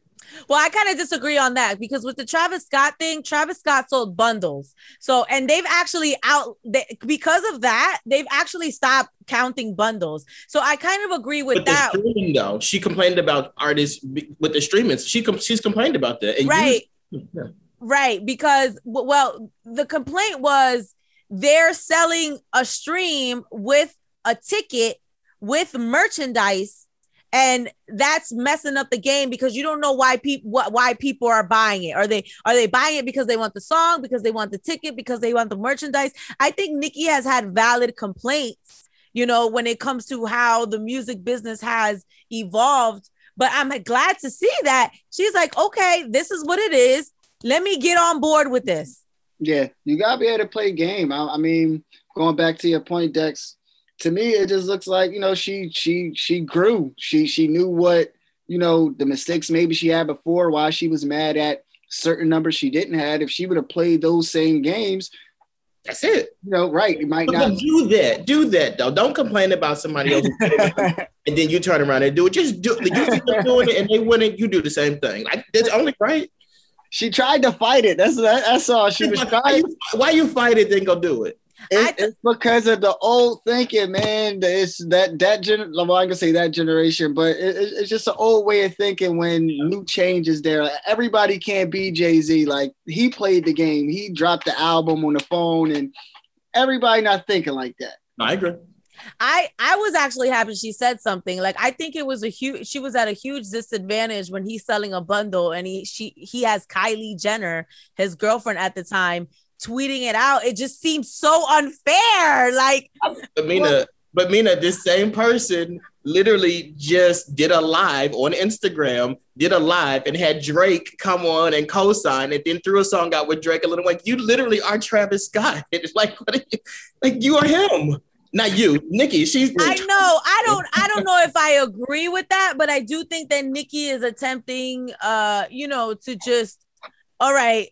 Well, I kind of disagree on that because with the Travis Scott thing, Travis Scott sold bundles. So, and they've actually out they, because of that, they've actually stopped counting bundles. So, I kind of agree with, with that. streaming, though, she complained about artists with the streaming. She com- she's complained about that, and right, you, yeah. right, because well, the complaint was they're selling a stream with a ticket with merchandise and that's messing up the game because you don't know why people why people are buying it. Are they are they buying it because they want the song, because they want the ticket, because they want the merchandise? I think Nicki has had valid complaints, you know, when it comes to how the music business has evolved. But I'm glad to see that she's like, okay, this is what it is. Let me get on board with this. Yeah, you gotta be able to play game. I, I mean, going back to your point, Dex, to me it just looks like you know she she she grew. She she knew what you know the mistakes maybe she had before why she was mad at certain numbers she didn't have. If she would have played those same games that's it. You know right it might but not do that do that though. Don't complain about somebody else and then you turn around and do it. Just do you see them doing it and they wouldn't you do the same thing. Like that's only right. She tried to fight it. That's that's all. She was trying why you, why you fight it then go do it it, it's because of the old thinking, man. It's that that gen. Well, I'm gonna say that generation, but it, it's just an old way of thinking. When new changes there, everybody can't be Jay Z. Like he played the game, he dropped the album on the phone, and everybody not thinking like that. I agree. I I was actually happy she said something. Like I think it was a huge she was at a huge disadvantage when he's selling a bundle and he she he has Kylie Jenner, his girlfriend at the time, tweeting it out. It just seems so unfair. Like, but Mina, well, but Mina, this same person literally just did a live on Instagram, did a live and had Drake come on and co-sign and then threw a song out with Drake a little like you literally are Travis Scott. It's like what are you like you are him. Not you, Nikki. She's I know. I don't I don't know if I agree with that, but I do think that Nikki is attempting uh, you know, to just all right,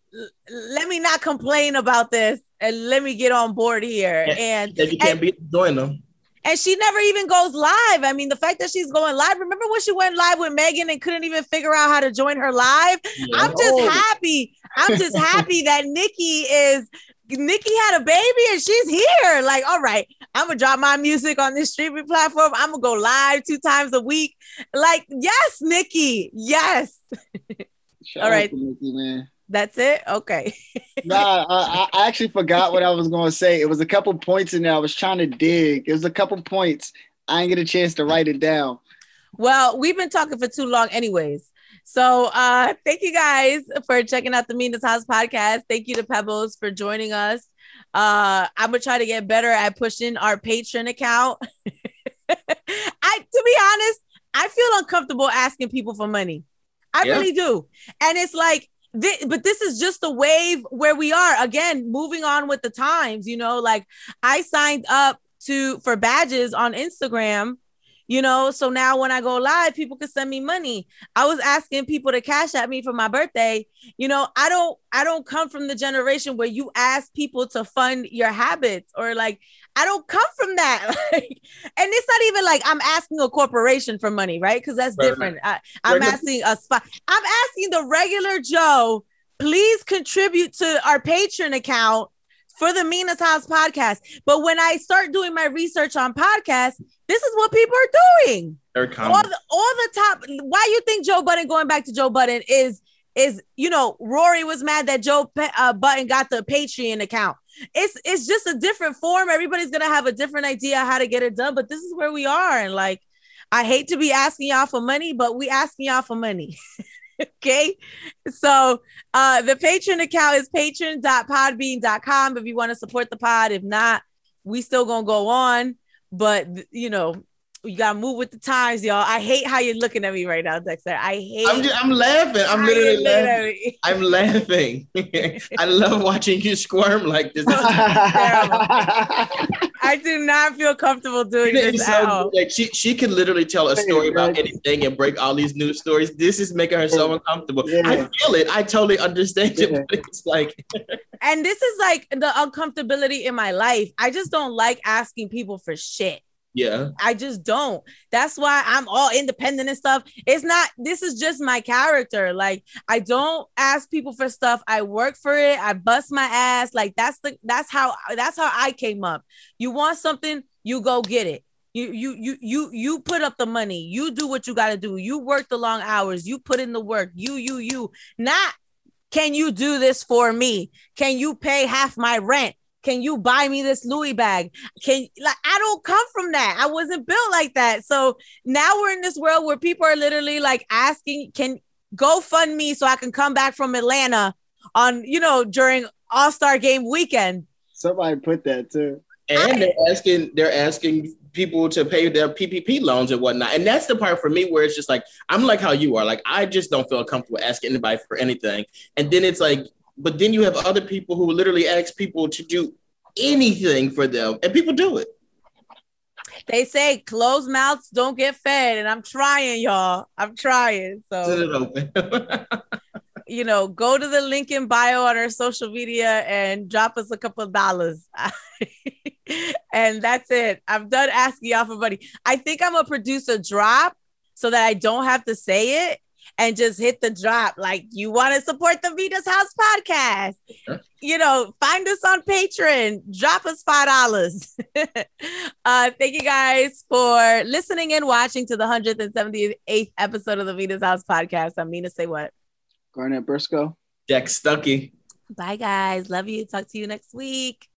let me not complain about this and let me get on board here. And, and you can't and, be join them. And she never even goes live. I mean, the fact that she's going live. Remember when she went live with Megan and couldn't even figure out how to join her live? Yeah. I'm just oh. happy. I'm just happy that Nikki is Nikki had a baby and she's here. Like, all right, I'm gonna drop my music on this streaming platform. I'm gonna go live two times a week. Like, yes, Nikki, yes. all right, Nicki, man. That's it. Okay. nah, I, I, actually forgot what I was going to say. It was a couple points in there. I was trying to dig. It was a couple points. I didn't get a chance to write it down. Well, we've been talking for too long, anyways. So, uh, thank you guys for checking out the Mina's House podcast. Thank you to Pebbles for joining us. Uh, I'm gonna try to get better at pushing our Patreon account. I, to be honest, I feel uncomfortable asking people for money. I yeah. really do. And it's like this, but this is just the wave where we are. Again moving on with the times you know like i signed up to for badges on instagram you know so now when i go live people can send me money. I was asking people to cash at me for my birthday. You know i don't i don't come from the generation where you ask people to fund your habits or like i don't come from that like, and it's not even like i'm asking a corporation for money right because that's different I, i'm asking a spot i'm asking the regular joe please contribute to our patreon account for the Mina's House podcast. But when I start doing my research on podcasts, this is what people are doing. All the, all the top. Why you think Joe Budden going back to Joe Budden is is you know Rory was mad that Joe uh, Budden got the Patreon account. It's it's just a different form. Everybody's gonna have a different idea how to get it done, but this is where we are. And like, I hate to be asking y'all for money, but we asking y'all for money. okay. So uh the patron account is patron.podbean.com if you want to support the pod. If not, we still gonna go on. But you know, you gotta move with the times, y'all. I hate how you're looking at me right now, Dexter. I hate. I'm, just, I'm laughing. I'm literally laughing. I'm laughing. I love watching you squirm like this. I do not feel comfortable doing this so, at all. Like she, she can literally tell a story about anything and break all these news stories. This is making her so uncomfortable. Yeah. I feel it. I totally understand yeah. it, but it's like. and this is like the uncomfortability in my life. I just don't like asking people for shit. Yeah. I just don't. That's why I'm all independent and stuff. It's not, this is just my character. Like, I don't ask people for stuff. I work for it. I bust my ass. Like, that's the, that's how, that's how I came up. You want something, you go get it. You, you, you, you, you put up the money. You do what you got to do. You work the long hours. You put in the work. You, you, you. Not, can you do this for me? Can you pay half my rent? Can you buy me this Louis bag? Can like I don't come from that. I wasn't built like that. So now we're in this world where people are literally like asking, can go fund me so I can come back from Atlanta on, you know, during All-Star game weekend. Somebody put that too. And I, they're asking, they're asking people to pay their PPP loans and whatnot. And that's the part for me where it's just like, I'm like how you are. Like, I just don't feel comfortable asking anybody for anything. And then it's like, but then you have other people who literally ask people to do anything for them, and people do it. They say closed mouths don't get fed, and I'm trying, y'all. I'm trying. So open it, you know, go to the link in bio on our social media and drop us a couple of dollars. and that's it. I'm done asking y'all for money. I think I'm gonna produce a drop so that I don't have to say it and just hit the drop. Like, you want to support the Mina's House podcast? You know, find us on Patreon. Drop us five dollars. uh, thank you guys for listening and watching to the hundredth and seventy eighth episode of the Mina's House podcast. I'm Mina SayWhat? Garnett Briscoe. Jack Stuckey. Bye, guys. Love you. Talk to you next week.